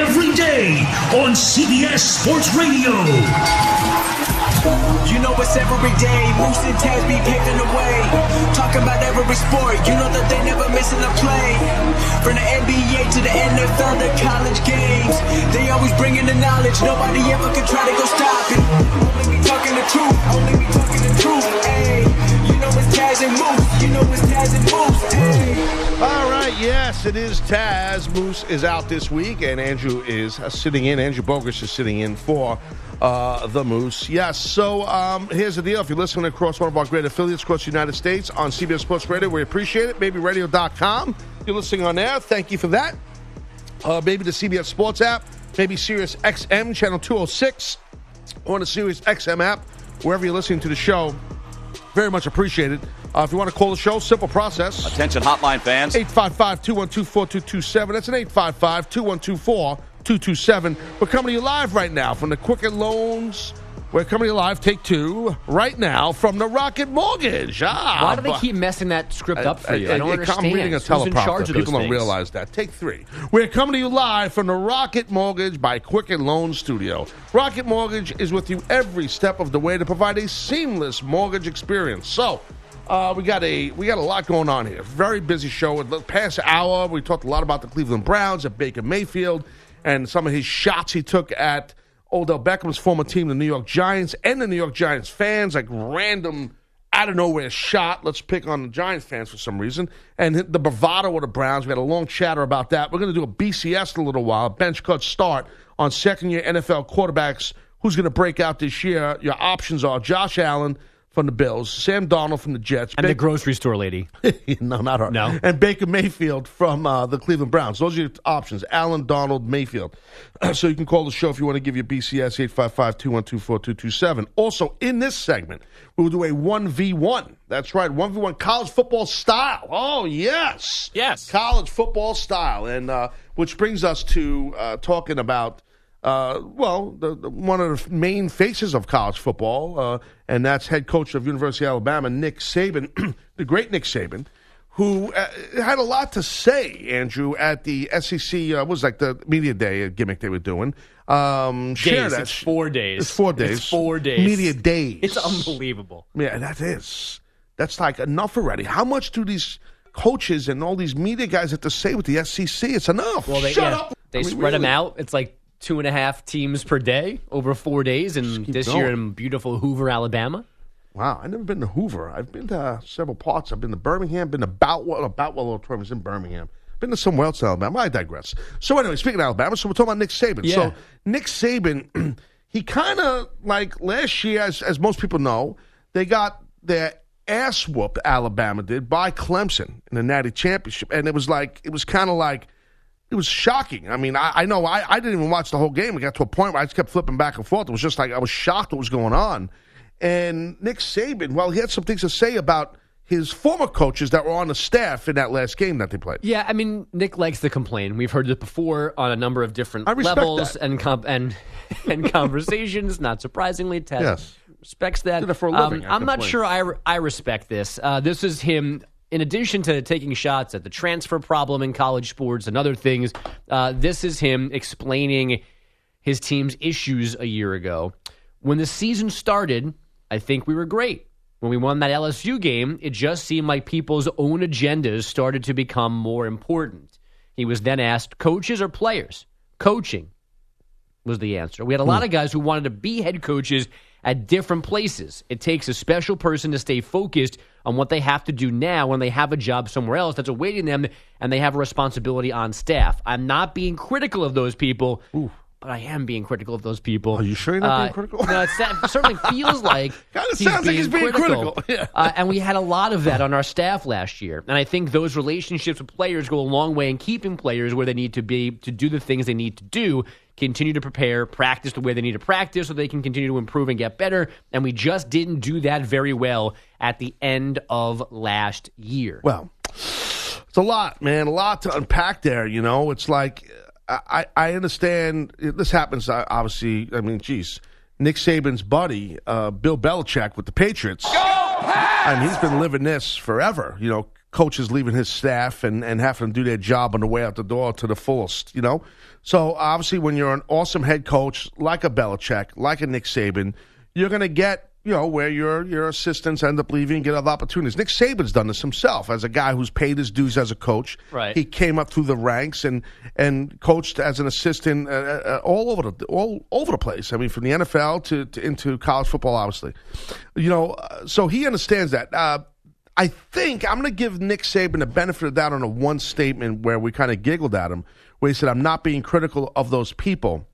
every day on CBS Sports Radio. You know it's every day. Moose and Taz be paving the way. Talking about every sport. You know that they never missing a play. From the NBA to the NFL to college games. They always bringing the knowledge. Nobody ever can try to go stop it. Only me talking the truth. Only yes, it is Taz. Moose is out this week, and Andrew is uh, sitting in. Andrew Bogusch is sitting in for uh, the Moose. Yes, so um, here's the deal. If you're listening across one of our great affiliates across the United States on CBS Sports Radio, we appreciate it. MabyRadio.com. If you're listening on there, thank you for that. Uh, maybe the CBS Sports app, maybe Sirius XM, channel 206, or the Sirius XM app, wherever you're listening to the show. Very much appreciated. Uh, if you want to call the show, simple process. Attention, hotline fans. 855 212 4227. That's an 855 212 4227. We're coming to you live right now from the Quicken Loans. We're coming to you live, take two, right now from the Rocket Mortgage. Ah, Why do they keep messing that script up for you? I- I don't I- understand. I'm reading a Who's in charge teleprompter. of People don't things? realize that. Take three. We're coming to you live from the Rocket Mortgage by Quicken Loan Studio. Rocket Mortgage is with you every step of the way to provide a seamless mortgage experience. So. Uh, we got a we got a lot going on here. Very busy show. The past hour, we talked a lot about the Cleveland Browns at Baker Mayfield and some of his shots he took at Odell Beckham's former team, the New York Giants, and the New York Giants fans, like random out of nowhere shot. Let's pick on the Giants fans for some reason. And the bravado of the Browns. We had a long chatter about that. We're going to do a BCS in a little while, bench cut start on second year NFL quarterbacks. Who's going to break out this year? Your options are Josh Allen from the Bills, Sam Darnold from the Jets, And the grocery store lady. no, not her. No? And Baker Mayfield from uh, the Cleveland Browns. Those are your options. Allen, Darnold, Mayfield. so you can call the show if you want to give your BCS 855 212 4227. Also, in this segment, we will do a 1v1. That's right, 1v1 college football style. Oh, yes. Yes. College football style. And uh, which brings us to uh, talking about. Uh, well, the, the, one of the main faces of college football, uh, and that's head coach of University of Alabama, Nick Saban, the great Nick Saban, who uh, had a lot to say, Andrew, at the SEC, uh, was like the media day gimmick they were doing. Um, share Days. that. It's four days. It's four days. It's four days. Media days. It's unbelievable. Yeah, that is. That's like enough already. How much do these coaches and all these media guys have to say with the SEC? It's enough. Well, they, Shut yeah, up. They I mean, spread them out. It's like two and a half teams per day over four days, and this going. year in beautiful Hoover, Alabama. Wow, I've never been to Hoover. I've been to uh, several parts. I've been to Birmingham, been to Boutwell, Boutwell Auditorium is in Birmingham. Been to somewhere else in Alabama. I digress. So anyway, speaking of Alabama, so we're talking about Nick Saban. Yeah. So Nick Saban, he kind of like last year, as as most people know, they got their ass whooped. Alabama did by Clemson in the Natty Championship, and it was like it was kind of like it was shocking. I mean, I, I know I, I didn't even watch the whole game. It got to a point where I just kept flipping back and forth. It was just like I was shocked what was going on. And Nick Saban, well, he had some things to say about his former coaches that were on the staff in that last game that they played. Yeah, I mean, Nick likes to complain. We've heard it before on a number of different levels that. and and and conversations. Not surprisingly, Ted Yes. respects that. Did it for a Um, I'm not sure I, re- I respect this. Uh, this is him. In addition to taking shots at the transfer problem in college sports and other things, uh, this is him explaining his team's issues a year ago. When the season started, I think we were great. When we won that LSU game, it just seemed like people's own agendas started to become more important. He was then asked, coaches or players? Coaching was the answer. We had a lot of guys who wanted to be head coaches at different places. It takes a special person to stay focused on what they have to do now when they have a job somewhere else that's awaiting them and they have a responsibility on staff. I'm not being critical of those people. But I am being critical of those people. Are you sure you're not being Uh, critical? No, it certainly feels like Kinda he's sounds like he's being critical. Yeah. uh, and we had a lot of that on our staff last year. And I think those relationships with players go a long way in keeping players where they need to be to do the things they need to do, continue to prepare, practice the way they need to practice so they can continue to improve and get better. And we just didn't do that very well at the end of last year. Well, it's a lot, man. A lot to unpack there. You know, it's like I I understand this happens. uh, Obviously, I mean, geez, Nick Saban's buddy, uh, Bill Belichick with the Patriots. I mean, he's been living this forever. You know, coaches leaving his staff and and having to do their job on the way out the door to the fullest. You know, so obviously, when you're an awesome head coach like a Belichick, like a Nick Saban, you're going to get you know, where your your assistants end up leaving and get other opportunities. Nick Saban's done this himself as a guy who's paid his dues as a coach. Right. He came up through the ranks and and coached as an assistant uh, uh, all over the all over the place. I mean, from the NFL to, to into college football, obviously. You know, uh, so he understands that. Uh, I think I'm going to give Nick Saban the benefit of that on a one statement where we kind of giggled at him, where he said, "I'm not being critical of those people."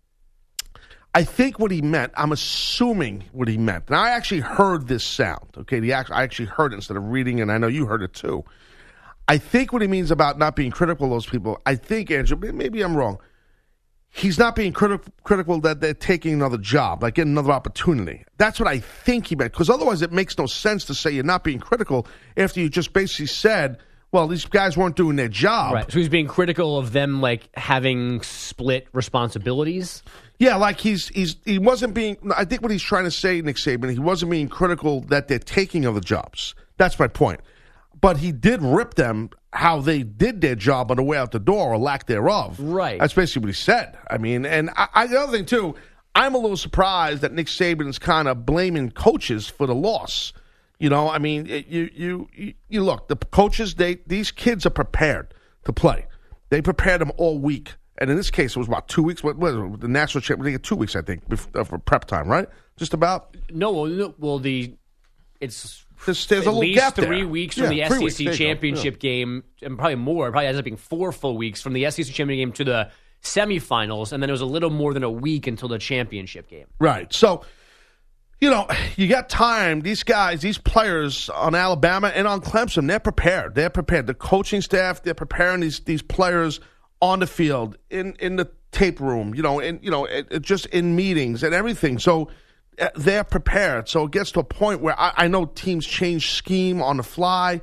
I think what he meant, I'm assuming what he meant, and I actually heard this sound. Okay, the act, I actually heard it instead of reading, and I know you heard it too. I think what he means about not being critical of those people, I think, Andrew, maybe I'm wrong. He's not being criti- critical that they're taking another job, like getting another opportunity. That's what I think he meant, because otherwise it makes no sense to say you're not being critical after you just basically said, well, these guys weren't doing their job. Right. So he's being critical of them like having split responsibilities. Yeah, like he's he's he wasn't being. I think what he's trying to say, Nick Saban, he wasn't being critical that they're taking other jobs. That's my point. But he did rip them how they did their job on the way out the door or lack thereof. Right. That's basically what he said. I mean, and I, I, the other thing too, I'm a little surprised that Nick Saban is kind of blaming coaches for the loss. You know, I mean, it, you, you you you look the coaches. They these kids are prepared to play. They prepared them all week, and in this case, it was about two weeks. What was it? the national championship? Two weeks, I think, before, for prep time, right? Just about. No, well, no, well the it's There's, there's at least gap three there. weeks from Yeah, the SEC weeks. There you go. championship game, and probably more. It probably ends up being four full weeks from the SEC championship game to the semifinals, and then it was a little more than a week until the championship game. Right. So, you know, you got time. These guys, these players on Alabama and on Clemson, they're prepared. They're prepared. The coaching staff, they're preparing these these players on the field, in in the tape room, you know, and you know, it, it just in meetings and everything. So uh, they're prepared. So it gets to a point where I, I know teams change scheme on the fly,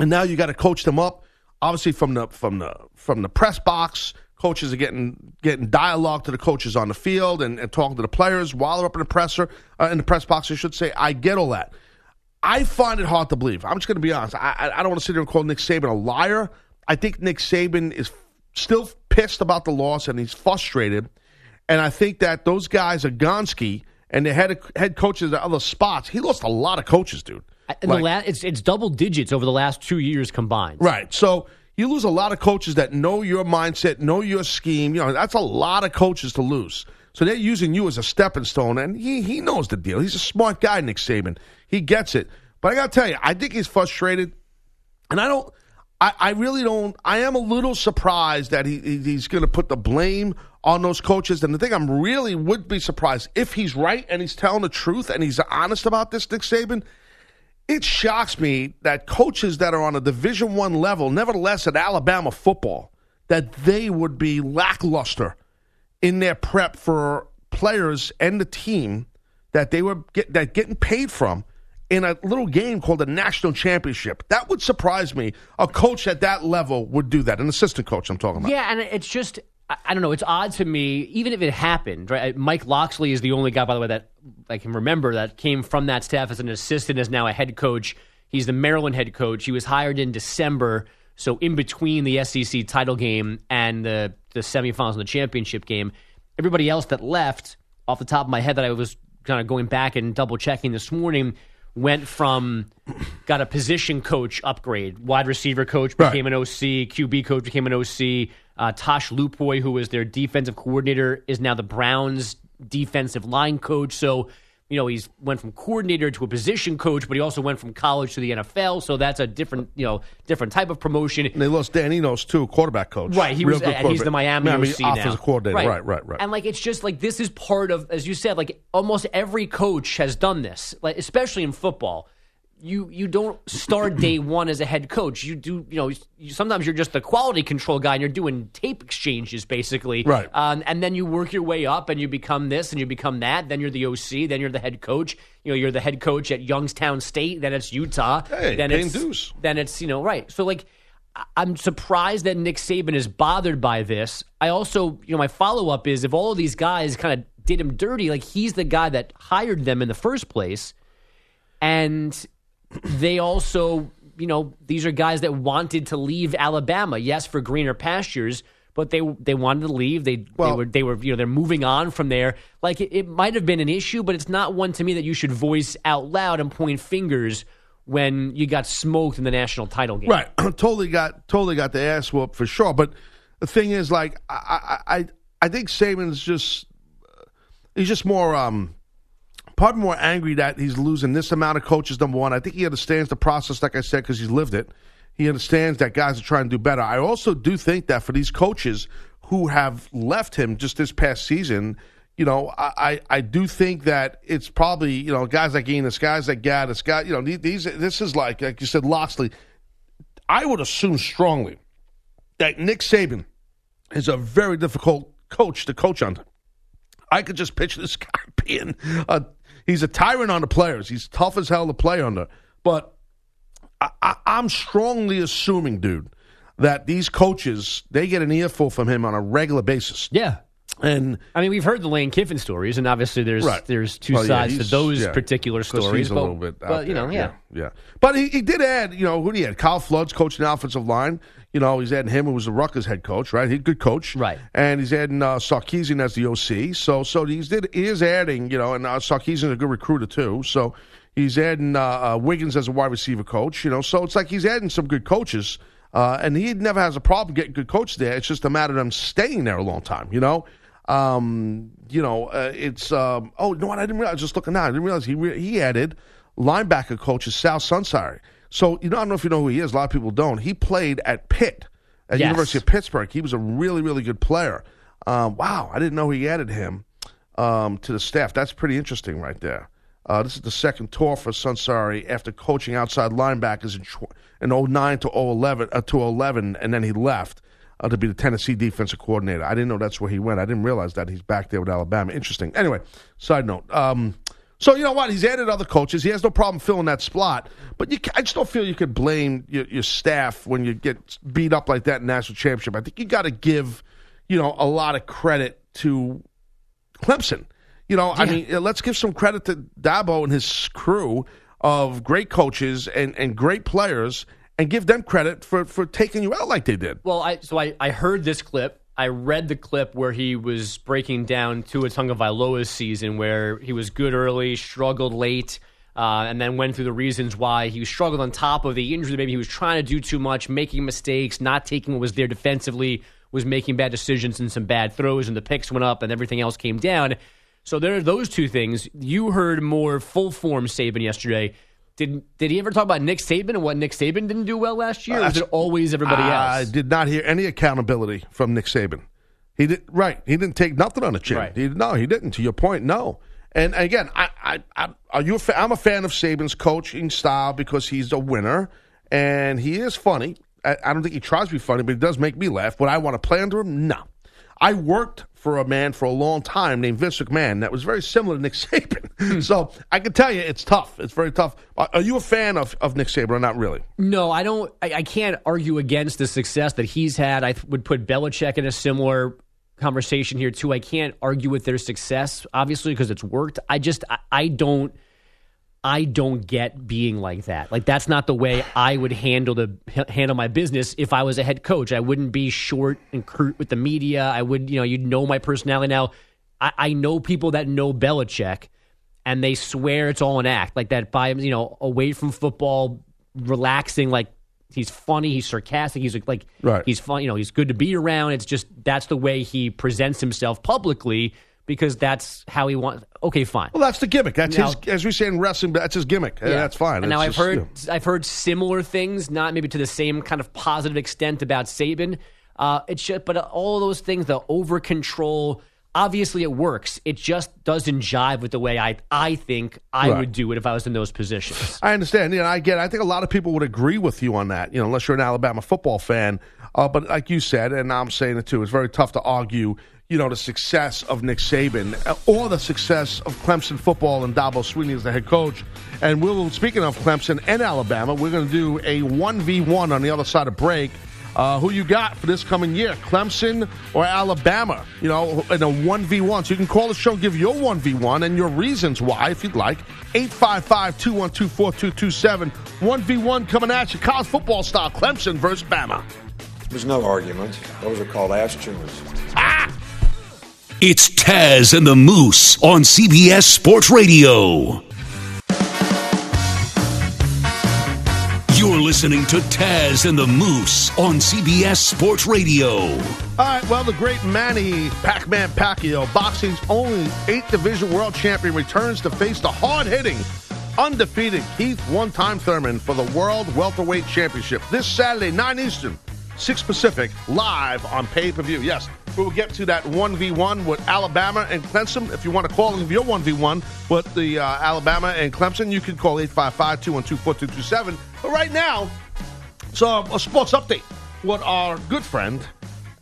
and now you got to coach them up. Obviously, from the from the from the press box, coaches are getting getting dialogue to the coaches on the field and, and talking to the players while they're up in the presser uh, in the press box. I should say. I get all that. I find it hard to believe. I'm just going to be honest. I, I don't want to sit here and call Nick Saban a liar. I think Nick Saban is still pissed about the loss and he's frustrated. And I think that those guys are Gonski and the head head coaches at other spots. He lost a lot of coaches, dude. And Like- the la- it's it's double digits over the last two years combined. Right. So you lose a lot of coaches that know your mindset, know your scheme. You know, that's a lot of coaches to lose. So they're using you as a stepping stone, and he, he knows the deal. He's a smart guy, Nick Saban. He gets it. But I got to tell you, I think he's frustrated, and I don't. I, I really don't. I am a little surprised that he, he- he's going to put the blame on those coaches. And the thing I'm really would be surprised if he's right and he's telling the truth and he's honest about this, Nick Saban it shocks me that coaches that are on a division one level nevertheless at alabama football that they would be lackluster in their prep for players and the team that they were get, that getting paid from in a little game called a national championship that would surprise me a coach at that level would do that an assistant coach i'm talking about Yeah, and it's just I, don't know. It's odd to me, even if it happened. Right, Mike Locksley is the only guy, by the way, that I can remember that came from that staff as an assistant, is now a head coach. He's the Maryland head coach. He was hired in December, so in between the SEC title game and the the semifinals and the championship game. Everybody else that left, off the top of my head, that I was kind of going back and double checking this morning, went from got a position coach upgrade, wide receiver coach Right. became an OC, QB coach became an OC. Uh, Tosh Lupoi, who was their defensive coordinator, is now the Browns defensive line coach. So, you know, he's went from coordinator to a position coach, but he also went from college to the NFL. So that's a different, you know, different type of promotion. And they lost Dan Enos too, quarterback coach. Right, he Real was, and he's the quarterback. Miami OC now. offensive coordinator. Right, right, right. And like, it's just like this is part of, as you said, like almost every coach has done this, like especially in football. You you don't start day one as a head coach. You do, you know, you, sometimes you're just the quality control guy, and you're doing tape exchanges basically. Right. Um, and then you work your way up, and you become this, and you become that. Then you're the OC. Then you're the head coach. You know, you're the head coach at Youngstown State. Then it's Utah. Hey, then it's dues. then it's you know right. So like, I'm surprised that Nick Saban is bothered by this. I also, you know, my follow up is if all of these guys kind of did him dirty, like he's the guy that hired them in the first place, and they also, you know, these are guys that wanted to leave Alabama. Yes, for greener pastures. But they they wanted to leave. They they were they were you know they're moving on from there. Like it, it might have been an issue, but it's not one to me that you should voice out loud and point fingers when you got smoked in the national title game. Right, totally got totally got the ass whooped for sure. But the thing is, like, I I I, I think Saban's just he's just more um probably more angry that he's losing this amount of coaches. Number one, I think he understands the process, like I said, because he's lived it. He understands that guys are trying to do better. I also do think that for these coaches who have left him just this past season, you know, I, I, I do think that it's probably you know guys like Enos, guys like Gattis, guys, you know, these, these this is like like you said, Locksley. I would assume strongly that Nick Saban is a very difficult coach to coach under. I could just picture this guy being a he's a tyrant on the players. He's tough as hell to play under. But I, I, I'm strongly assuming, dude, that these coaches they get an earful from him on a regular basis. Yeah. And I mean, we've heard the Lane Kiffin stories, and obviously there's Right. there's two Well, yeah, sides to those yeah, particular stories. He's a but, little bit, but, you know, yeah. yeah, yeah. But he, he did add, you know, who did he add? Kyle Flood's coaching the offensive line. You know, he's adding him, who was the Rutgers head coach, right? He's a good coach, Right. And he's adding uh, Sarkisian as the OC. So, so he's did he is adding, you know, and uh, Sarkisian is a good recruiter too. So he's adding uh, uh, Wiggins as a wide receiver coach. You know, so it's like he's adding some good coaches. Uh, and he never has a problem getting good coaches there. It's just a matter of them staying there a long time. You know, um, you know, uh, it's um, oh no, I didn't realize. I was Just looking now, I didn't realize he re- he added linebacker coach is Sal Sunseri. So you know, I don't know if you know who he is. A lot of people don't. He played at Pitt, at Yes. University of Pittsburgh. He was a really really good player. Um, wow, I didn't know he added him um, to the staff. That's pretty interesting, right there. Uh, this is the second tour for Sunseri after coaching outside linebackers in, tw- in 09 to 011, uh, to 11, and then he left uh, to be the Tennessee defensive coordinator. I didn't know that's where he went. I didn't realize that he's back there with Alabama. Interesting. Anyway, side note. Um, so you know what? He's added other coaches. He has no problem filling that spot. But you, I just don't feel you could blame your, your staff when you get beat up like that in national championship. I think you got to give, you know, a lot of credit to Clemson. You know, I mean, let's give some credit to Dabo and his crew of great coaches and, and great players and give them credit for, for taking you out like they did. Well, I so I, I heard this clip. I read the clip where he was breaking down Tua Tagovailoa's season, where he was good early, struggled late, uh, and then went through the reasons why he struggled on top of the injury. Maybe he was trying to do too much, making mistakes, not taking what was there defensively, was making bad decisions and some bad throws, and the picks went up, and everything else came down. So there are those two things. You heard more full form Saban yesterday. Did did he ever talk about Nick Saban and what Nick Saban didn't do well last year? Or uh, was it always everybody else? I did not hear any accountability from Nick Saban. He did right. He didn't take nothing on the chin. Right. He, no, he didn't. To your point, no. And again, I, I, I are you? A fa- I'm a fan of Saban's coaching style because he's a winner and he is funny. I, I don't think he tries to be funny, but he does make me laugh. Would I want to play under him? No. I worked for a man for a long time named Vince McMahon that was very similar to Nick Saban. Hmm. so I can tell you it's tough. It's very tough. Are you a fan of, of Nick Saban or not really? No, I don't. I, I can't argue against the success that he's had. I would put Belichick in a similar conversation here too. I can't argue with their success, obviously, because it's worked. I just, I, I don't. I don't get being like that. Like that's not the way I would handle the handle my business if I was a head coach. I wouldn't be short and curt with the media. I would, you know, you'd know my personality now. I, I know people that know Belichick, and they swear it's all an act, like that by you know away from football, relaxing, like he's funny, he's sarcastic, he's like Right. he's fun, you know, he's good to be around. It's just that's the way he presents himself publicly because that's how he wants. Okay, fine. Well, that's the gimmick. That's Now- his, as we say in wrestling, that's his gimmick. Yeah. That's fine. And now It's I've just, heard I've heard similar things, not maybe to the same kind of positive extent about Saban. Uh, it's just, but all those things, the over control. Obviously, it works. It just doesn't jive with the way I I think I Right. would do it if I was in those positions. I understand. You know, I get. I think a lot of people would agree with you on that. You know, unless you're an Alabama football fan. Uh, but like you said, and I'm saying it too, it's very tough to argue. You know, the success of Nick Saban uh, or the success of Clemson football and Dabo Swinney as the head coach. And we'll speaking of Clemson and Alabama, we're going to do a one v one on the other side of break. Uh, who you got for this coming year, Clemson or Alabama? You know, in a 1v1. So you can call the show, give your 1v1 and your reasons why, if you'd like. 855 212 4227. 1v1 coming at you, college football style, Clemson versus Bama. There's no argument. Those are called ass chewers. It's Taz and the Moose on CBS Sports Radio. You're listening to Taz and the Moose on CBS Sports Radio. All right, well, the great Manny Pac Man Pacquiao, boxing's only eight division world champion, returns to face the hard hitting, undefeated Keith One Time Thurman for the World Welterweight Championship this Saturday, 9 Eastern, 6 Pacific, live on pay per view. Yes, we will get to that 1v1 with Alabama and Clemson. If you want to call in your 1v1 with the uh, Alabama and Clemson, you can call 855 212 4227. But right now, so a sports update. What our good friend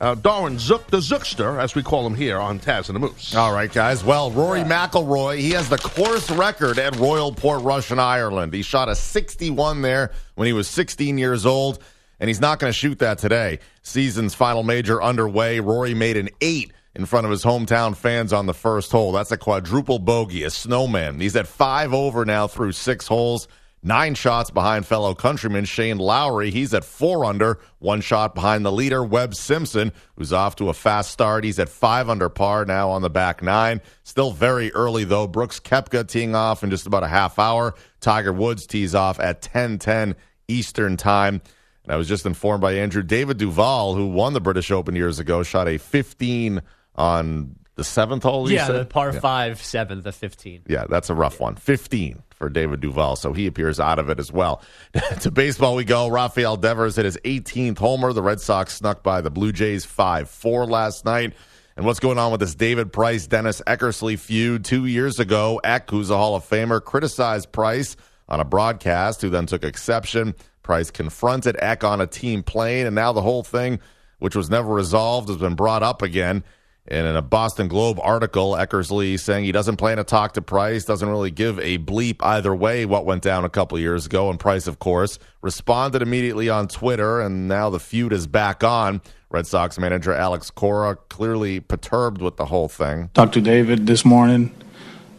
uh, Darwin Zook, the Zookster, as we call him here on Taz and the Moose. All right, guys. Well, Rory McIlroy, he has the course record at Royal Portrush in Ireland. He shot a 61 there when he was 16 years old, and he's not going to shoot that today. Season's final major underway. Rory made an eight in front of his hometown fans on the first hole. That's a quadruple bogey, a snowman. He's at five over now through six holes. Nine shots behind fellow countryman Shane Lowry. He's at four under, one shot behind the leader, Webb Simpson, who's off to a fast start. He's at five under par now on the back nine. Still very early, though. Brooks Koepka teeing off in just about a half hour. Tiger Woods tees off at 10 Eastern Time. And I was just informed by Andrew David Duval, who won the British Open years ago, shot a 15 on the seventh hole. you Yeah, said? the par five, seventh, the fifteen. Yeah, that's a rough one. 15 for David Duval, so he appears out of it as well. to baseball we go. Rafael Devers hit his 18th homer. The Red Sox snuck by the Blue Jays 5 4 last night. And what's going on with this David Price Dennis Eckersley feud? Two years ago, Eck, who's a Hall of Famer, criticized Price on a broadcast, who then took exception. Price confronted Eck on a team plane, and now the whole thing, which was never resolved, has been brought up again. And in a Boston Globe article, Eckersley saying he doesn't plan to talk to Price, doesn't really give a bleep either way what went down a couple years ago. And Price, of course, responded immediately on Twitter, and now the feud is back on. Red Sox manager Alex Cora clearly perturbed with the whole thing. talked to David this morning,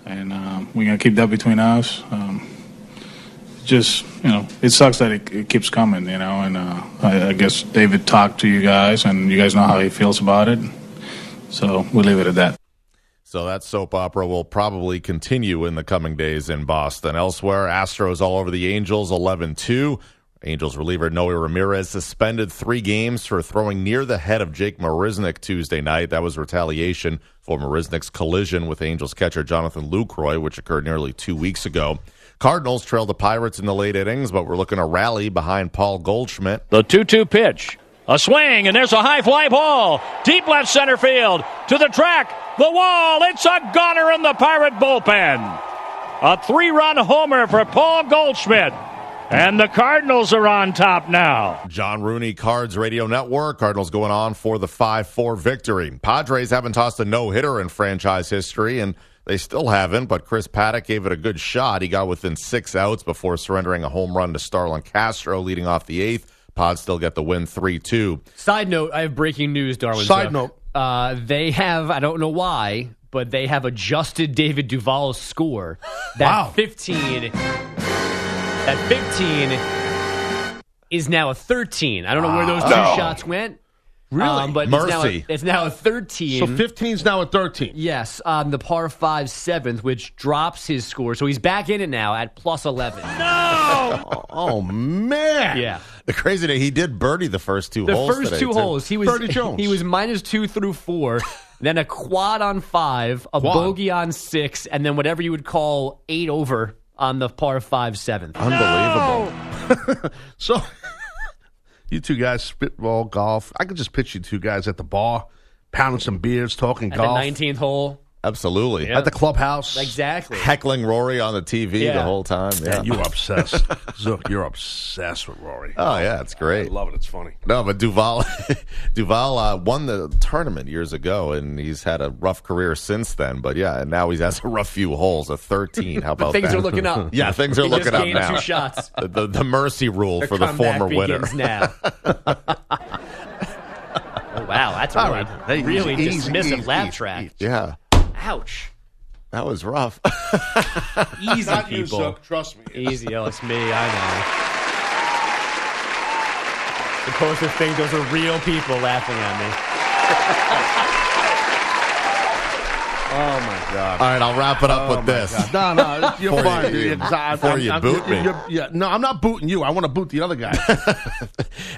and um, we're gonna keep that between us. Um, just you know, it sucks that it, it keeps coming, you know. And uh, I, I guess David talked to you guys, and you guys know how he feels about it. So we'll leave it at that. So that soap opera will probably continue in the coming days in Boston. Elsewhere, Astros all over the Angels 11 2. Angels reliever Noe Ramirez suspended three games for throwing near the head of Jake Marisnick Tuesday night. That was retaliation for Marisnick's collision with Angels catcher Jonathan Lucroy, which occurred nearly two weeks ago. Cardinals trailed the Pirates in the late innings, but we're looking to rally behind Paul Goldschmidt. The 2 2 pitch. A swing, and there's a high fly ball. Deep left center field. To the track. The wall. It's a goner in the Pirate bullpen. A three run homer for Paul Goldschmidt. And the Cardinals are on top now. John Rooney Cards Radio Network. Cardinals going on for the 5 4 victory. Padres haven't tossed a no hitter in franchise history, and they still haven't, but Chris Paddack gave it a good shot. He got within six outs before surrendering a home run to Starlin Castro, leading off the eighth. Pods still get the win 3 2. Side note: I have breaking news, Darwin. Side Zook. note. Uh, they have I don't know why, but they have adjusted David Duval's score. That Wow. fifteen. That fifteen is now a thirteen. I don't know where those two shots went. Really? Um, but It's now, Mercy. a, it's now a 13. So 15's now a 13. Yes, on the par 5 seventh, which drops his score. So he's back in it now at plus 11. Oh, oh, man. Yeah. The crazy thing, he did birdie the first two The holes. first today, two too. holes, he was Birdie Jones. he was minus two through four, then a quad on five, a Quad. bogey on six, and then whatever you would call eight over on the par five seventh. Unbelievable. So, you two guys spitball golf. I could just pitch you two guys at the bar, pounding some beers, talking At golf. the nineteenth hole, Absolutely. At the clubhouse. exactly. Heckling Rory on the TV the whole time. Yeah. Man, you're obsessed. Zook, you're obsessed with Rory. oh, yeah, it's great. I love it. It's funny. No, but Duval, Duval uh, won the tournament years ago, and he's had a rough career since then. But yeah, and now he's has a rough few holes, a thirteen. How about Things that? are looking up. Yeah, things are He looking just up now. two shots. The, the, the mercy rule The for the former winner. now. Oh, wow, that's All really, right. Really easy, dismissive easy, laugh easy, track. easy. Yeah, Ouch. that was rough. Easy, Not you, people. Zook. Trust me. Easy. Oh, it's me. I know. The closest thing, those are real people laughing at me. Oh, my God. All right, I'll wrap it up Oh, with this. God. No, no, you're fine. you- dude. I- before I'm- you I'm- boot me. you're- yeah, no, I'm not booting you. I want to boot the other guy.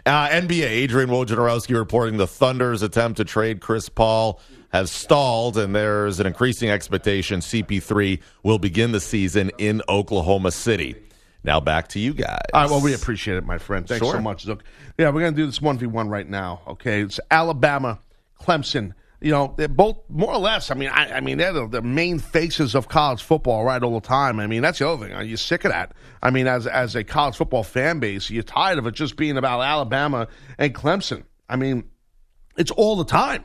Uh, NBA, Adrian Wojnarowski reporting the Thunder's attempt to trade Chris Paul has stalled, and there's an increasing expectation CP3 will begin the season in Oklahoma City. Now back to you guys. All right, well, we appreciate it, my friend. Thanks Sure. so much, Zook. Yeah, we're going to do this 1v1 right now, okay? It's Alabama, Clemson. You know, they're both more or less. I mean, I, I mean, they're the, the main faces of college football, right, all the time. I mean, that's the other thing. Are you sick of that? I mean, as as a college football fan base, you're tired of it just being about Alabama and Clemson. I mean, it's all the time.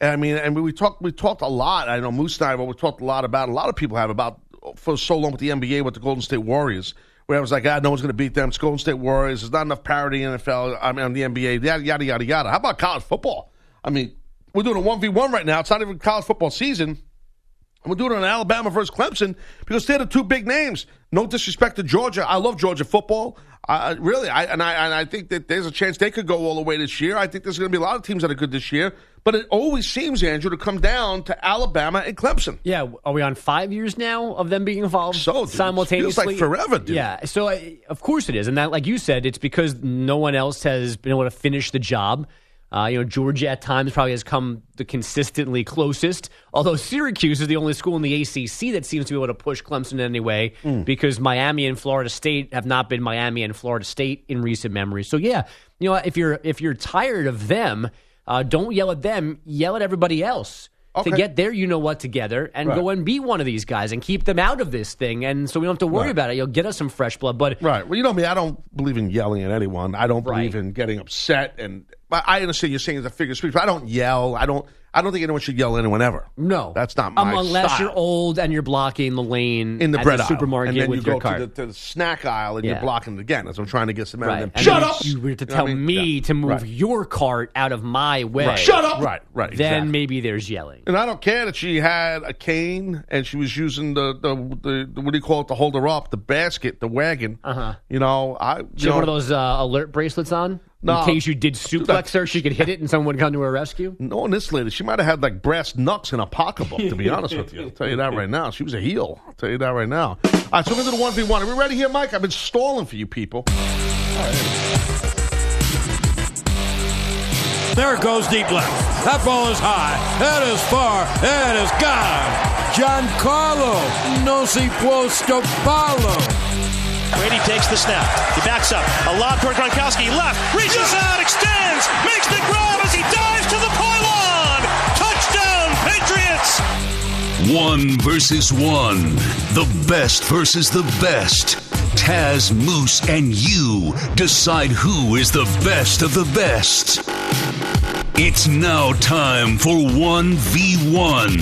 And I mean, and we, talked we talked a lot. I know Moose and I, but we talked a lot about. A lot of people have about for so long with the NBA with the Golden State Warriors, where I was like, ah, no one's going to beat them. It's Golden State Warriors. There's not enough parity in the NFL. I mean, on the NBA, yada yada yada yada. How about college football? I mean, we're doing a one v one right now. It's not even college football season. And we're doing it on Alabama versus Clemson because they're the two big names. No disrespect to Georgia. I love Georgia football. I really, I and I and I think that there's a chance they could go all the way this year. I think there's going to be a lot of teams that are good this year. But it always seems, Andrew, to come down to Alabama and Clemson. Yeah, are we on five years now of them being involved So, dude, it simultaneously? feels like forever, dude. Yeah, so I, of course it is, and that, like you said, it's because no one else has been able to finish the job. Uh, you know, Georgia at times probably has come the consistently closest. Although Syracuse is the only school in the ACC that seems to be able to push Clemson in anyway, Hmm. because Miami and Florida State have not been Miami and Florida State in recent memory. So yeah, you know, if you're if you're tired of them, uh, don't yell at them. Yell at everybody else Okay. to get their you know what together and Right. go and be one of these guys and keep them out of this thing. And so we don't have to worry Right. about it. You'll get us some fresh blood. But Right. Well, you know me. I don't believe in yelling at anyone. I don't believe Right. in getting upset. And I understand you're saying it's a figure of speech. But I don't yell. I don't. I don't think anyone should yell at anyone ever. no, that's not my um, unless style. you're old and you're blocking the lane in the bread the aisle. supermarket and then with you your go cart. to the, to the snack aisle and Yeah. you're blocking it again as I'm trying to get some out Right. of them. And Shut up! You were to You know tell I mean? me Yeah. to move Right. your cart out of my way. Right. Shut up! Right, right, Then maybe there's yelling. And I don't care that she had a cane and she was using the the, the, the what do you call it to hold her up, the basket, the wagon. Uh-huh. You know, I you She had know, one of those uh, alert bracelets on No. in case you did suplex her. She could hit it and someone would come to her rescue. knowing this lady, she might have had like brass knucks in a pocketbook. To be honest with you, I'll tell you that right now. She was a heel. I'll tell you that right now. All right, so we're gonna the one v one. Are we ready here, Mike? I've been stalling for you people. There it goes deep left. That ball is high. That is far. That is gone. Giancarlo no si può stopparlo. Brady takes the snap. He backs up. A lob toward Gronkowski. Left. Reaches out. Extends. Makes the grab as he dives to the pylon. Touchdown, Patriots. One versus one. The best versus the best. Taz, Moose, and you decide who is the best of the best. It's now time for 1v1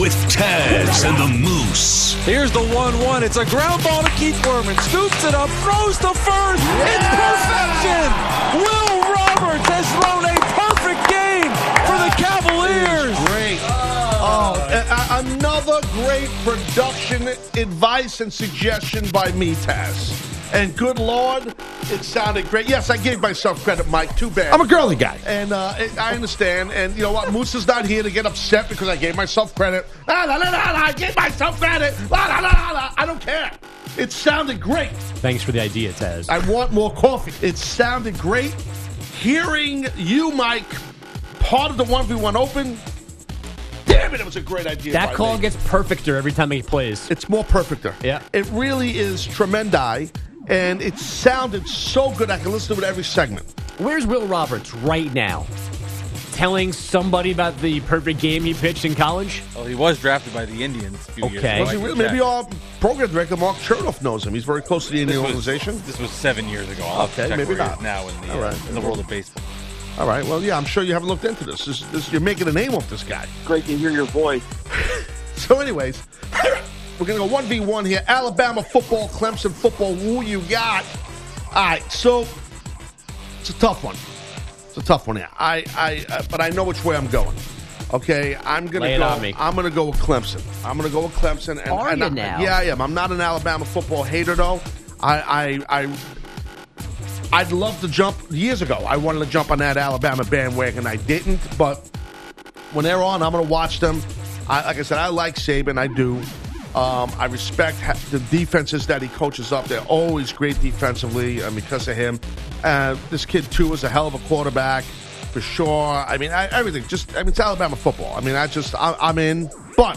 with Taz and the Moose. Here's the 1 1. It's a ground ball to Keith Werman. Scoops it up. Throws to first. It's perfection. Will Roberts has thrown a perfect game for the Cavaliers. Great. Oh, a- a- another great production advice and suggestion by me, Taz. And good Lord, it sounded great. Yes, I gave myself credit, Mike. Too bad. I'm a girly guy. And uh, I understand. And you know what? Moose is not here to get upset because I gave myself credit. La, la, la, la, la, I gave myself credit. La, la, la, la, la. I don't care. It sounded great. Thanks for the idea, Taz. I want more coffee. It sounded great. Hearing you, Mike, part of the 1v1 open, damn it, it was a great idea. that call me. gets perfecter every time he plays. It's more perfecter. Yeah. It really is tremendi, and it sounded so good I can listen to it every segment. Where's Will Roberts right now? Telling somebody about the perfect game he pitched in college? Well, he was drafted by the Indians a few years Okay. ago. Was he really? Maybe check. our program director, Mark Chernoff, knows him. He's very close to the This Indian was- organization. This was seven years ago. I'll Okay, maybe not. now in the, All uh, right. in the world of baseball. All right. Well, yeah, I'm sure you haven't looked into this. this, this you're making a name off this guy. Great to hear your voice. So, anyways, we're going to go 1v1 here. Alabama football, Clemson football. Who you got? All right. So, it's a tough one. It's a tough one here. I, I, uh, but I know which way I'm going. Okay, I'm gonna Lay it go. on me. I'm gonna go with Clemson. I'm gonna go with Clemson. And, Are and you I- now? Yeah, I am. I'm not an Alabama football hater though. I, I, I, I'd love to jump years ago. I wanted to jump on that Alabama bandwagon. I didn't, but when they're on, I'm going to watch them. I, like I said, I like Saban. I do. Um, I respect the defenses that he coaches up. They're always great defensively uh, because of him. Uh, this kid too is a hell of a quarterback for sure. I mean, I, everything. Just I mean, it's Alabama football. I mean, I just I, I'm in, but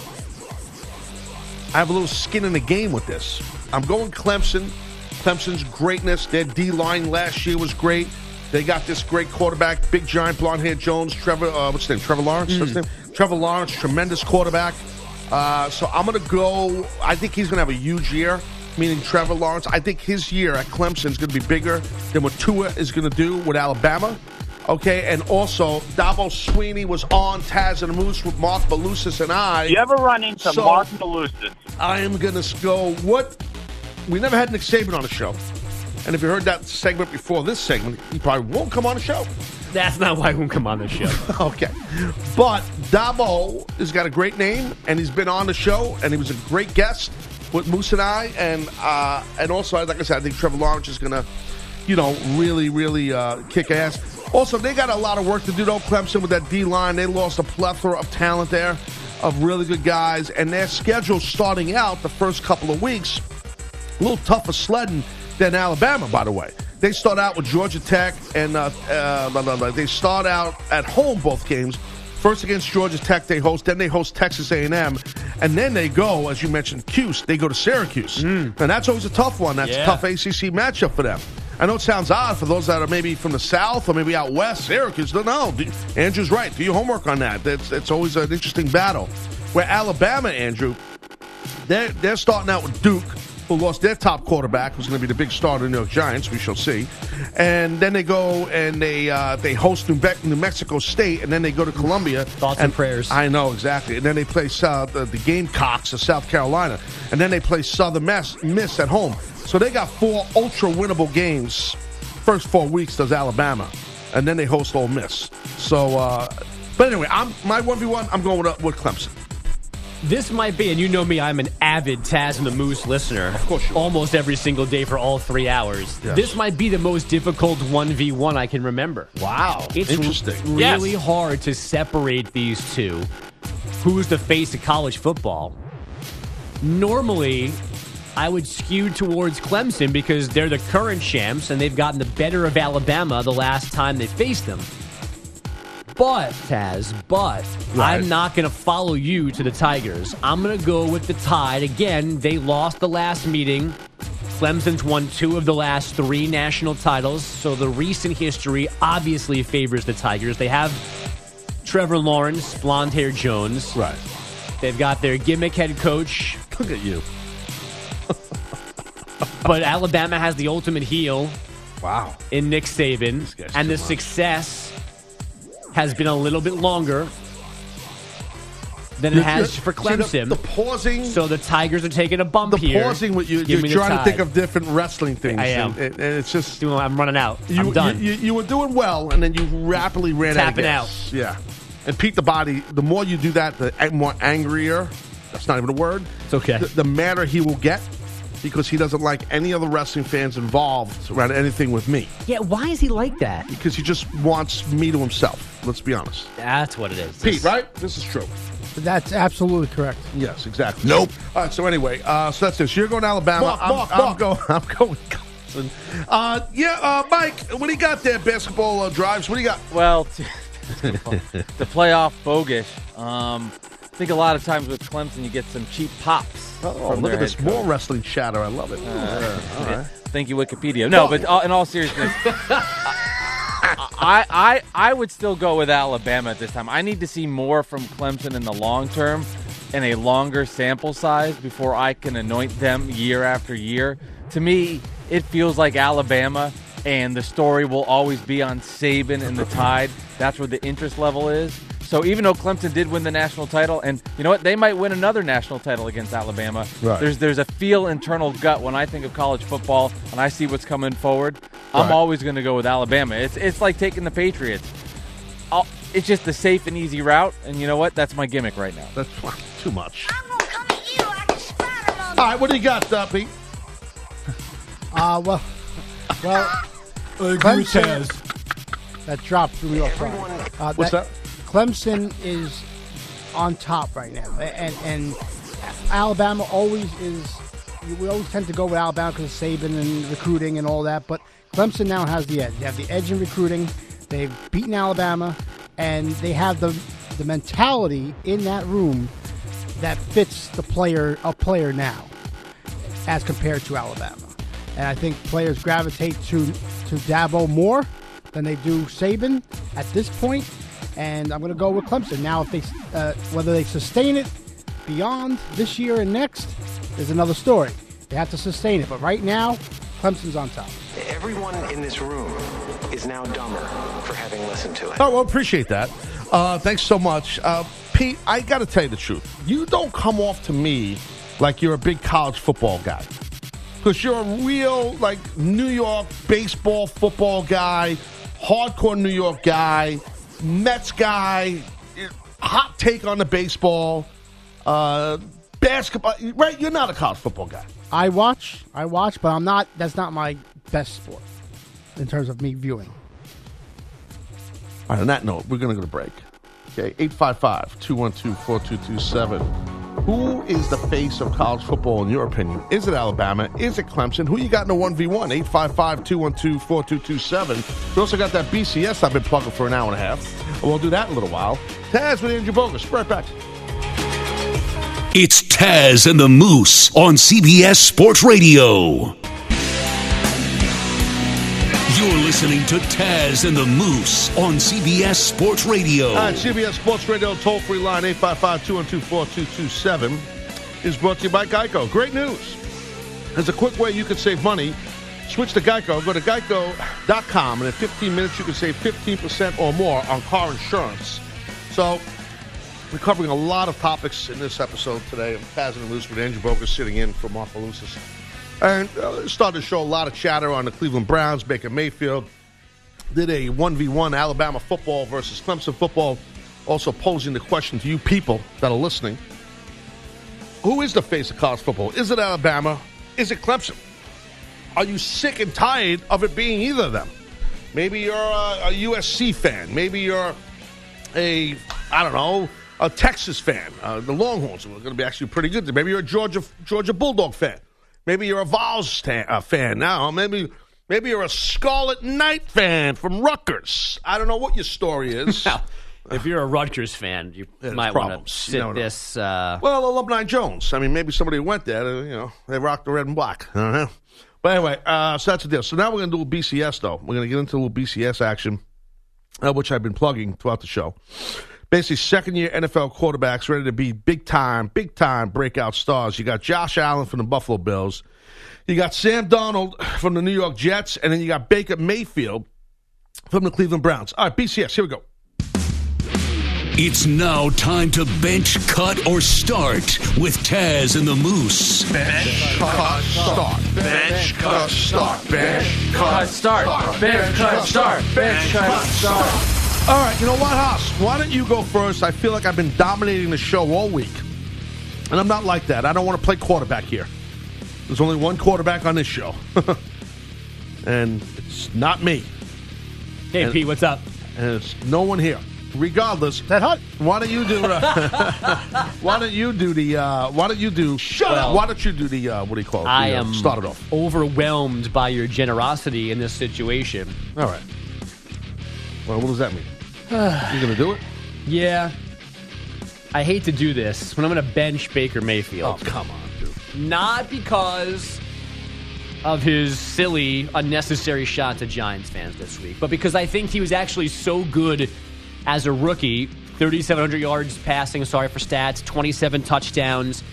I have a little skin in the game with this. I'm going Clemson. Clemson's greatness. Their D line last year was great. They got this great quarterback, big giant blonde haired Jones, Trevor, uh, what's his name? Trevor Lawrence? What's his name? Trevor Lawrence, tremendous quarterback. Uh, so I'm going to go, I think he's going to have a huge year, meaning Trevor Lawrence. I think his year at Clemson is going to be bigger than what Tua is going to do with Alabama. Okay, and also Dabo Swinney was on Taz and Moose with Mark Malusis and I. You ever run into So- Mark Malusis? I am going to go. What? We never had Nick Saban on the show. And if you heard that segment before this segment, he probably won't come on the show. That's not why won't come on the show. okay. But Dabo has got a great name, and he's been on the show, and he was a great guest with Moose and I. And uh, and also, like I said, I think Trevor Lawrence is going to, you know, really, really uh, kick ass. Also, they got a lot of work to do, though, Clemson, with that D line. They lost a plethora of talent there, of really good guys. And their schedule starting out the first couple of weeks a little tougher sledding than Alabama, by the way. They start out with Georgia Tech, and uh, uh, blah, blah, blah. they start out at home both games. First against Georgia Tech, they host. Then they host Texas A&M, and then they go, as you mentioned, Cuse. They go to Syracuse, and that's always a tough one. That's Yeah. a tough ACC matchup for them. I know it sounds odd for those that are maybe from the South or maybe out west. Syracuse, no, Andrew's right. Do your homework on that. That's it's always an interesting battle. Where Alabama, Andrew, they're, they're starting out with Duke, who lost their top quarterback, who's going to be the big star of the New York Giants. We shall see. And then they go and they uh, they host New, Be- New Mexico State, and then they go to Columbia. Thoughts and prayers. I know exactly. And then they play South, uh, the Gamecocks of South Carolina, and then they play Southern Miss, Miss at home. So they got four ultra winnable games. First four weeks does Alabama, and then they host Ole Miss. So, uh, but anyway, I'm my one v one. I'm going with, with Clemson. This might be, and you know me, I'm an avid Taz and the Moose listener. Of course. Almost every single day for all three hours. Yes. This might be the most difficult 1v1 I can remember. Wow, It's interesting. really hard to separate these two. Who's the face of college football? Normally, I would skew towards Clemson because they're the current champs and they've gotten the better of Alabama the last time they faced them. But, Taz, but Right. I'm not going to follow you to the Tigers. I'm going to go with the Tide. Again, they lost the last meeting. Clemson's won two of the last three national titles, so the recent history obviously favors the Tigers. They have Trevor Lawrence, blonde hair Jones. Right. They've got their gimmick head coach, Look at you. but Alabama has the ultimate heel Wow. in Nick Saban, and the much. success has been a little bit longer than it has for See, the- Clemson. the pausing. so the Tigers are taking a bump the here. pausing with you, Give you're trying to think of different wrestling things. I am. And, and it's just I'm running out. you, I'm done. You, you, were doing well, and then you rapidly ran Tapping out. of gas. Yeah. And Pete the Body, the more you do that, the more angrier. That's not even a word. It's okay. The, the madder he will get. Because he doesn't like any other wrestling fans involved around anything with me. Yeah, why is he like that? Because he just wants me to himself. Let's be honest. That's what it is. Pete, right? This is true. That's absolutely correct. Yes, exactly. Nope. All right. So anyway, uh, so that's this. You're going to Alabama. Mark, I'm, Mark, I'm Mark. going. I'm going. Clemson. Uh, yeah, uh, Mike. What do you got there? Basketball uh, drives. What do you got? Well, to, the playoff bogus. Um, I think a lot of times with Clemson, you get some cheap pops. Oh, look at this more wrestling chatter. I love it. Uh, all right. Thank you, Wikipedia. No, but uh, in all seriousness, I, I I would still go with Alabama at this time. I need to see more from Clemson in the long term and a longer sample size before I can anoint them year after year. To me, it feels like Alabama, and the story will always be on Saban and the Tide. That's where the interest level is. So even though Clemson did win the national title, and you know what, they might win another national title against Alabama. Right. There's there's a feel internal gut when I think of college football and I see what's coming forward. I'm always going to go with Alabama. It's it's like taking the Patriots. I'll, it's just the safe and easy route, and you know what? That's my gimmick right now. That's too much. All right. What do you got, uh, Pete? Uh, well, well, Clemson, that dropped through your phone. Uh, What's that? Clemson is on top right now, and and Alabama always is. We always tend to go with Alabama because of Saban and recruiting and all that, but Clemson now has the edge. They have the edge in recruiting. They've beaten Alabama, and they have the the mentality in that room that fits the player a player now, as compared to Alabama. And I think players gravitate to to Dabo more than they do Saban at this point. And I'm going to go with Clemson now. If they uh, whether they sustain it beyond this year and next is another story. They have to sustain it, but right now, Clemson's on top. Everyone in this room is now dumber for having listened to it. Oh, well, appreciate that. Uh, thanks so much. Uh, Pete, I got to tell you the truth. You don't come off to me like you're a big college football guy. Because you're a real, like, New York baseball, football guy, hardcore New York guy, Mets guy, hot take on the baseball, uh, basketball. Right? You're not a college football guy. I watch, I watch, but I'm not. That's not my best sport in terms of me viewing. All right, on that note, we're going to go to break. Okay, 855 212 4227. Who is the face of college football in your opinion? Is it Alabama? Is it Clemson? Who you got in the 1v1? 855 212 4227. We also got that BCS I've been plugging for an hour and a half. We'll do that in a little while. Taz with Andrew Bogusch. Right back. It's Taz and the Moose on CBS Sports Radio. You're listening to Taz and the Moose on CBS Sports Radio. Right, CBS Sports Radio toll free line 855 212 4227 is brought to you by Geico. Great news. There's a quick way you can save money. Switch to Geico. Go to geico.com, and in 15 minutes, you can save 15% or more on car insurance. So, we're covering a lot of topics in this episode today. I'm Taz and Loose with Andrew Bogusch sitting in for Malusis. And uh, started to show a lot of chatter on the Cleveland Browns, Baker Mayfield. Did a 1v1 Alabama football versus Clemson football. Also posing the question to you people that are listening. Who is the face of college football? Is it Alabama? Is it Clemson? Are you sick and tired of it being either of them? Maybe you're a, a USC fan. Maybe you're a, I don't know, a Texas fan. Uh, the Longhorns are going to be actually pretty good. Maybe you're a Georgia Georgia Bulldog fan. Maybe you're a Vols ta- uh, fan now. Maybe maybe you're a Scarlet Knight fan from Rutgers. I don't know what your story is. If you're a Rutgers fan, you there's might want to sit You know. this. Uh, Well, Alumni Jones. I mean, maybe somebody went there. uh, You know, they rocked the red and black. I don't know. But anyway, uh, so that's the deal. So now we're going to do a BCS, though. We're going to get into a little BCS action, uh, which I've been plugging throughout the show. Basically, second year NFL quarterbacks ready to be big time, big time breakout stars. You got Josh Allen from the Buffalo Bills. You got Sam Donald from the New York Jets. And then you got Baker Mayfield from the Cleveland Browns. All right, BCS, here we go. It's now time to bench, cut, or start with Taz and the Moose. Bench, cut, start. Bench, cut, start. Bench, cut, start. Bench, cut, start. Bench, cut, start. All right, you know what, Haas? Why don't you go first? I feel like I've been dominating the show all week. And I'm not like that. I don't want to play quarterback here. There's only one quarterback on this show, and it's not me. Hey, And- Pete, what's up? And it's no one here. Regardless, that hot. Why don't you do? Uh, why don't you do the? Uh, why don't you do? Shut Well, up. Why don't you do the? Uh, what do you call it? I The, uh, am Start it off. overwhelmed by your generosity in this situation. All right. Well, what does that mean? You gonna do it? Yeah. I hate to do this when I'm going to bench Baker Mayfield. Oh, come on, dude. Not because of his silly, unnecessary shot to Giants fans this week, but because I think he was actually so good as a rookie 3,700 yards passing, sorry for stats, 27 touchdowns.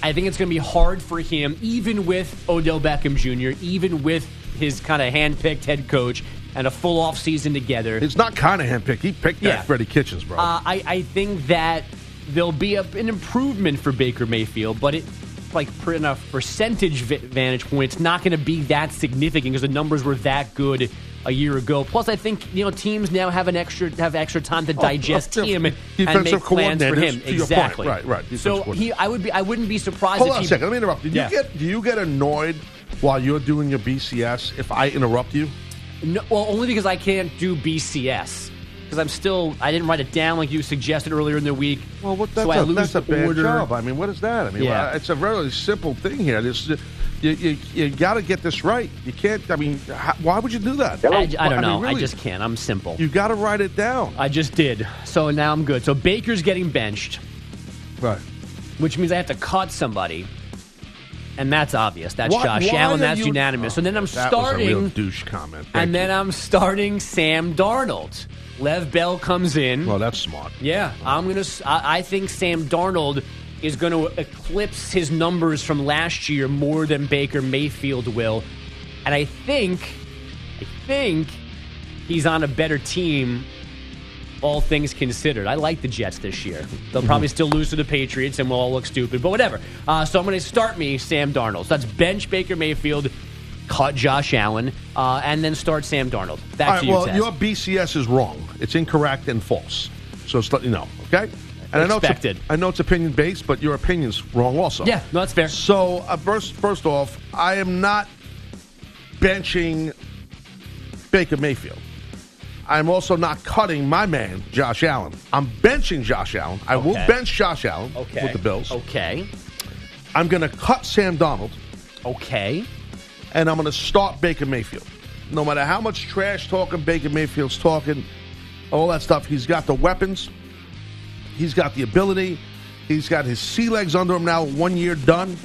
I think it's going to be hard for him, even with Odell Beckham Jr., even with his kind of hand-picked head coach and a full off season together. It's not Conahan pick. He picked that Yeah. Freddie Kitchens, bro. Uh, I, I think that there'll be a, an improvement for Baker Mayfield, but it like per enough percentage vantage point, it's not going to be that significant because the numbers were that good a year ago. Plus, I think you know teams now have an extra have extra time to Oh, digest uh, him and, and make plans for him. to your point. Exactly. Right, right, defensive So he, I would be, I wouldn't be surprised. Hold if on he, a second. Let me interrupt. Did Yeah. you get? Do you get annoyed while you're doing your BCS if I interrupt you? No, well, only because I can't do BCS. Because I'm still, I didn't write it down like you suggested earlier in the week. Well, what, that's, so I a, lose that's a bad order. job. I mean, what is that? I mean, Yeah. well, it's a very simple thing here. This, you, you, you got to get this right. You can't. I mean, how, why would you do that? I, I don't know. mean, I really, just can't. I'm simple. You got to write it down. I just did. So now I'm good. So Baker's getting benched, Right. which means I have to cut somebody. And that's obvious. That's Why- Josh why Allen. That's you- unanimous. and then I'm oh, That was a real starting. douche comment. Thank And then I'm starting Sam Darnold. Lev Bell comes in. Well, that's smart. Yeah, I'm gonna. I think Sam Darnold is going to eclipse his numbers from last year more than Baker Mayfield will, and I think, I think he's on a better team. All things considered, I like the Jets this year. They'll probably still lose to the Patriots, and we'll all look stupid. But whatever. Uh, so I'm going to start me Sam Darnold. So that's bench Baker Mayfield, cut Josh Allen, uh, and then start Sam Darnold. Back All right, you, well, your BCS is wrong. It's incorrect and false. So just let you know, okay? And I know, it's, I know it's opinion based, but your opinion's wrong also. Yeah, no, that's fair. So uh, first, first off, I am not benching Baker Mayfield. I'm also not cutting my man Josh Allen. I'm benching Josh Allen. I will bench Josh Allen Okay. with the Bills. Okay. I'm going to cut Sam Donald. Okay. And I'm going to start Baker Mayfield. No matter how much trash talking Baker Mayfield's talking, all that stuff, he's got the weapons. He's got the ability. He's got his sea legs under him now, one year done.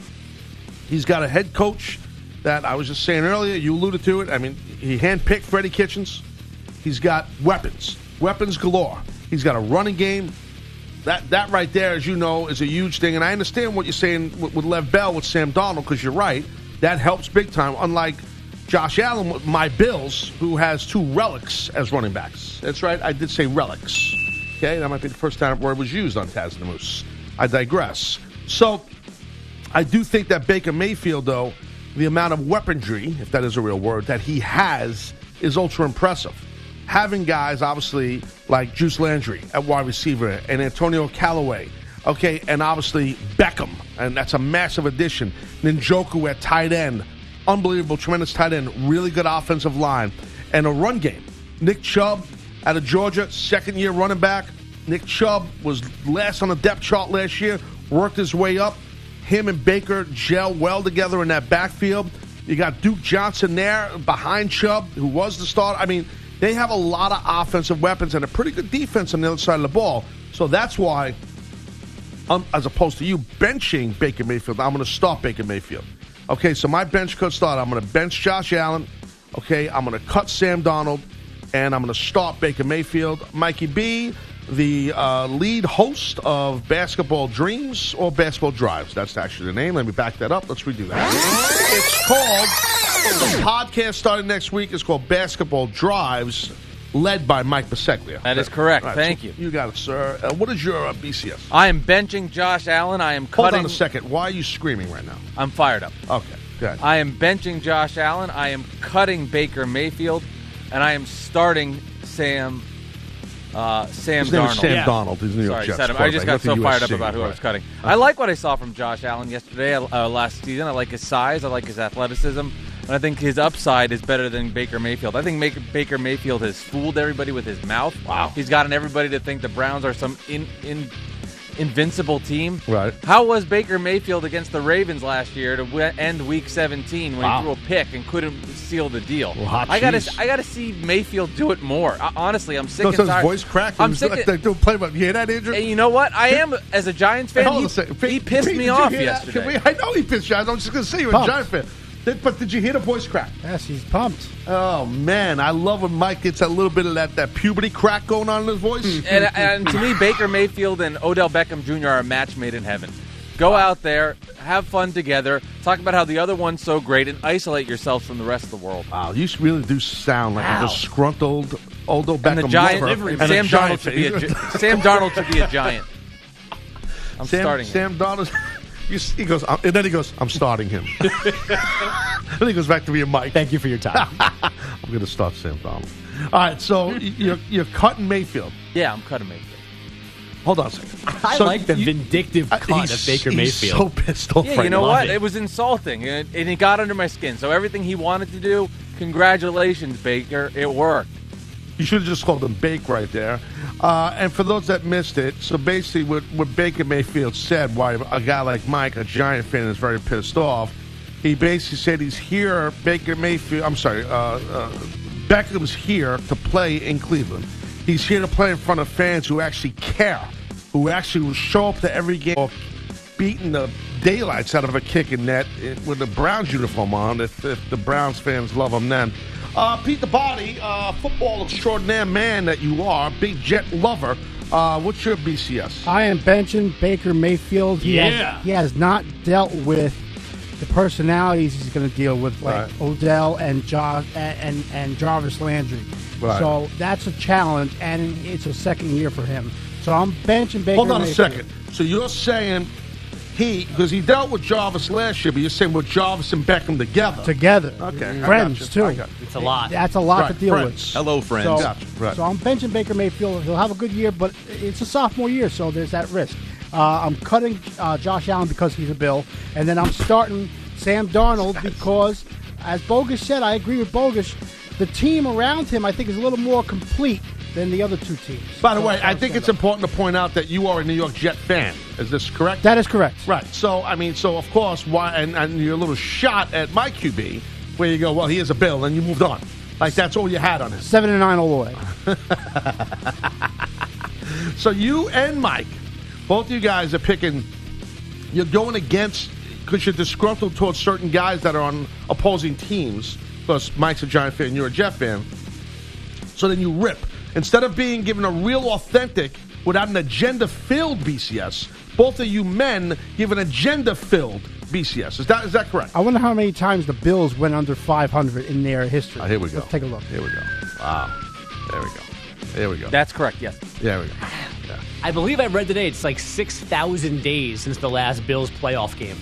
He's got a head coach that I was just saying earlier, you alluded to it. I mean, he handpicked Freddie Kitchens. He's got weapons, weapons galore. He's got a running game. That that right there, as you know, is a huge thing. And I understand what you're saying with, with Lev Bell, with Sam Donald, because you're right. That helps big time. Unlike Josh Allen, with my Bills, who has two relics as running backs. That's right. I did say relics. Okay, that might be the first time the word was used on Taz and the Moose. I digress. So, I do think that Baker Mayfield, though, the amount of weaponry, if that is a real word, that he has is ultra impressive. Having guys, obviously, like Juice Landry at wide receiver and Antonio Callaway, okay, and obviously Beckham, and that's a massive addition. Njoku at tight end, unbelievable, tremendous tight end, really good offensive line, and a run game. Nick Chubb out of Georgia, second year running back. Nick Chubb was last on the depth chart last year, worked his way up. Him and Baker gel well together in that backfield. You got Duke Johnson there behind Chubb, who was the starter. I mean, they have a lot of offensive weapons and a pretty good defense on the other side of the ball. So that's why, as opposed to you benching Baker Mayfield, I'm going to start Baker Mayfield. Okay, so my bench could start. I'm going to bench Josh Allen. Okay, I'm going to cut Sam Donald, and I'm going to start Baker Mayfield. Mikey B, the uh, lead host of Basketball Dreams or Basketball Drives. That's actually the name. Let me back that up. Let's redo that. It's called, the podcast starting next week is called Basketball Drives, led by Mike Biseglia. That is correct. All right, Thank so you. You got it, sir. Uh, what is your uh, BCS? I am benching Josh Allen. I am cutting. Hold cutting. on a second. Why are you screaming right now? I'm fired up. Okay, good. I am benching Josh Allen. I am cutting Baker Mayfield, and I am starting Sam Uh, Sam His name is Darnold. Sam Donald. He's New York Sorry, Jets said him. I just got so fired up about who I was cutting. I like what I saw from Josh Allen yesterday, uh, last season. I like his size. I like his athleticism. And I think his upside is better than Baker Mayfield. I think Make- Baker Mayfield has fooled everybody with his mouth. Wow. He's gotten everybody to think the Browns are some in, in invincible team. Right. How was Baker Mayfield against the Ravens last year to w- end Week 17 when Wow. he threw a pick and couldn't seal the deal? Well, hot I gotta. I gotta see Mayfield do it more. I, honestly, I'm sick No, and so his voice cracked. I'm sick. like, they do play about. You hear that, Andrew? and you know what? I am as a Giants fan. he, he pissed Pete, me off yesterday. We- I know he pissed you. I'm just going to say you're a Pumped. Giant fan. Did- But did you hear the voice crack? Yes, he's pumped. Oh man, I love when Mike gets a little bit of that, that puberty crack going on in his voice. Mm-hmm. and, uh, and to me, Baker Mayfield and Odell Beckham Jr. are a match made in heaven. Go out there, have fun together, talk about how the other one's so great, and isolate yourselves from the rest of the world. Wow, you really do sound like Wow. a disgruntled Odo Beckham And the giant, lover and and a Sam giant Darnold should be a gi- Sam Darnold should be a giant. I'm Sam, starting. him. Sam Donald. You He goes, and then he goes, "I'm starting him." then he goes back to being Mike. Thank you for your time. I'm going to start Sam Donald. All right, so you're you're cutting Mayfield. Yeah, I'm cutting Mayfield. Hold on a second. I So like the you- vindictive Uh, cut he's- of Baker he's Mayfield. so pissed off. Yeah, right you know now. what? It. was insulting, and, and it got under my skin. So everything he wanted to do, congratulations, Baker. It worked. You should have just called him Bake right there. Uh, and for those that missed it, so basically what, what Baker Mayfield said, why a guy like Mike, a Giant fan, is very pissed off, he basically said he's here, Baker Mayfield, I'm sorry, uh, uh, Beckham's here to play in Cleveland. He's here to play in front of fans who actually care, who actually will show up to every game beating the daylights out of a kicking net with the Browns uniform on, if, if the Browns fans love him then. Uh, Pete the Body, uh, football extraordinaire man that you are, big jet lover. Uh, what's your BCS? I am benching Baker Mayfield. He Yeah. Has, he has not dealt with the personalities he's going to deal with, like Right. Odell and, jo- and, and Jarvis Landry. Right. So that's a challenge, and it's a second year for him. So I'm benching Baker. Hold on a second. So you're saying he, because he dealt with Jarvis last year, but you're saying with Jarvis and Beckham together. Together, Okay. I friends got too. I got you. It's a lot. That's a lot Right, to deal friends. with. Hello, friends. So, Gotcha, right. so I'm benching Baker Mayfield. He'll have a good year, but it's a sophomore year, so there's that risk. Uh, I'm cutting uh, Josh Allen because he's a Bill, and then I'm starting Sam Darnold because, as Bogusch said, I agree with Bogusch. The team around him, I think, is a little more complete than the other two teams. By the So way, I'll think it's up. important to point out that you are a New York Jet fan. Is this correct? that is correct. Right. So I mean, so of course, why? And, and your little shot at my QB, where you go, well, he is a Bill, and you moved on. Like that's all you had on him. Seven and nine all the way. So you and Mike, both of you guys are picking. You're going against because you're disgruntled towards certain guys that are on opposing teams. Plus, Mike's a Giant fan, you're a Jet fan. So then you rip instead of being given a real authentic, without an agenda-filled BCS. Both of you men give an agenda-filled BCS. Is that is that correct? I wonder how many times the Bills went under 500 in their history. Oh, here we go. Let's take a look. Here we go. Wow. There we go. There we go. That's correct. Yes. There we go. I believe I read today it's like 6,000 days since the last Bills playoff game.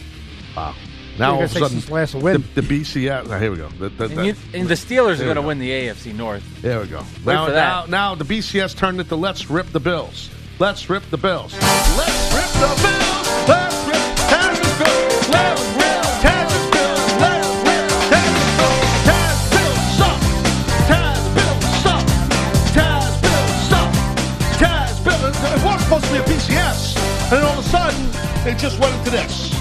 Wow. Now all You're of a gonna say sudden, since last win. the, the BCS. oh, here we go. The, the, And, the- you, and the Steelers There are we going to go. win the AFC North. There we go. Wait now, for that. now, now the BCS turned into let's rip the Bills. Let's rip the Bills. Let's rip the Bills. Let's rip Taz's Bills. Let's rip Taz's Bills. Let's rip Taz's Bills. Taz Bills suck. Taz Bills suck. Taz Bills suck. Taz Bills. It was supposed to be a BCS, and then all of a sudden it just went into this.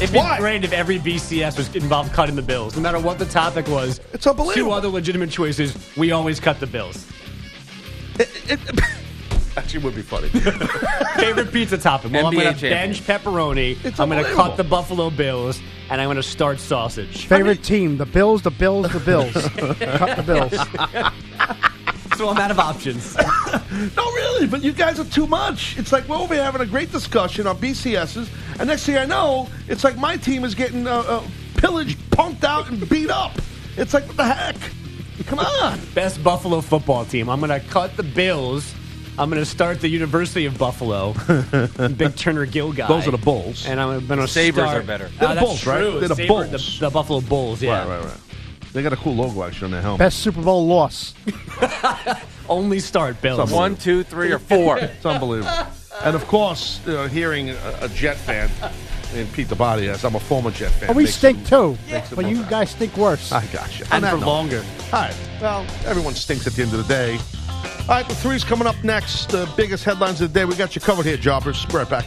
It'd be Why? great if every BCS was involved cutting the Bills, no matter what the topic was. It's unbelievable. Two other legitimate choices. We always cut the Bills. Actually, would be funny. Favorite pizza topping? Well, I'm going to champion. bench pepperoni. It's I'm going to cut the Buffalo Bills, and I'm going to start sausage. Favorite team: the Bills, the Bills, the Bills. Cut the Bills. So I'm out of options. No, really, but you guys are too much. It's like we're over here having a great discussion on BCSs, and next thing I know, it's like my team is getting uh, uh, pillaged, punked out, and beat up. It's like, what the heck? Come on. Best Buffalo football team. I'm going to cut the Bills. I'm going to start the University of Buffalo. Big Turner Gill guy. Those are the Bulls. And I'm going to Sabres start. are better. Uh, They're the that's Bulls, right? true. They're the Sabre- Bulls. The, the Buffalo Bulls, yeah. Right, right, right. They got a cool logo actually on their helmet. Best Super Bowl loss. Only start, Bill. It's One, two, three, or four. It's unbelievable. And of course, you know, hearing a, a Jet fan and Pete the Body, yes, I'm a former Jet fan. Oh, we makes stink it- too, makes it but more you bad. guys stink worse. I got you. And On for note- longer. All right. Well, everyone stinks at the end of the day. All right, the three's coming up next. The biggest headlines of the day. We got you covered here, Jobbers. Be right back.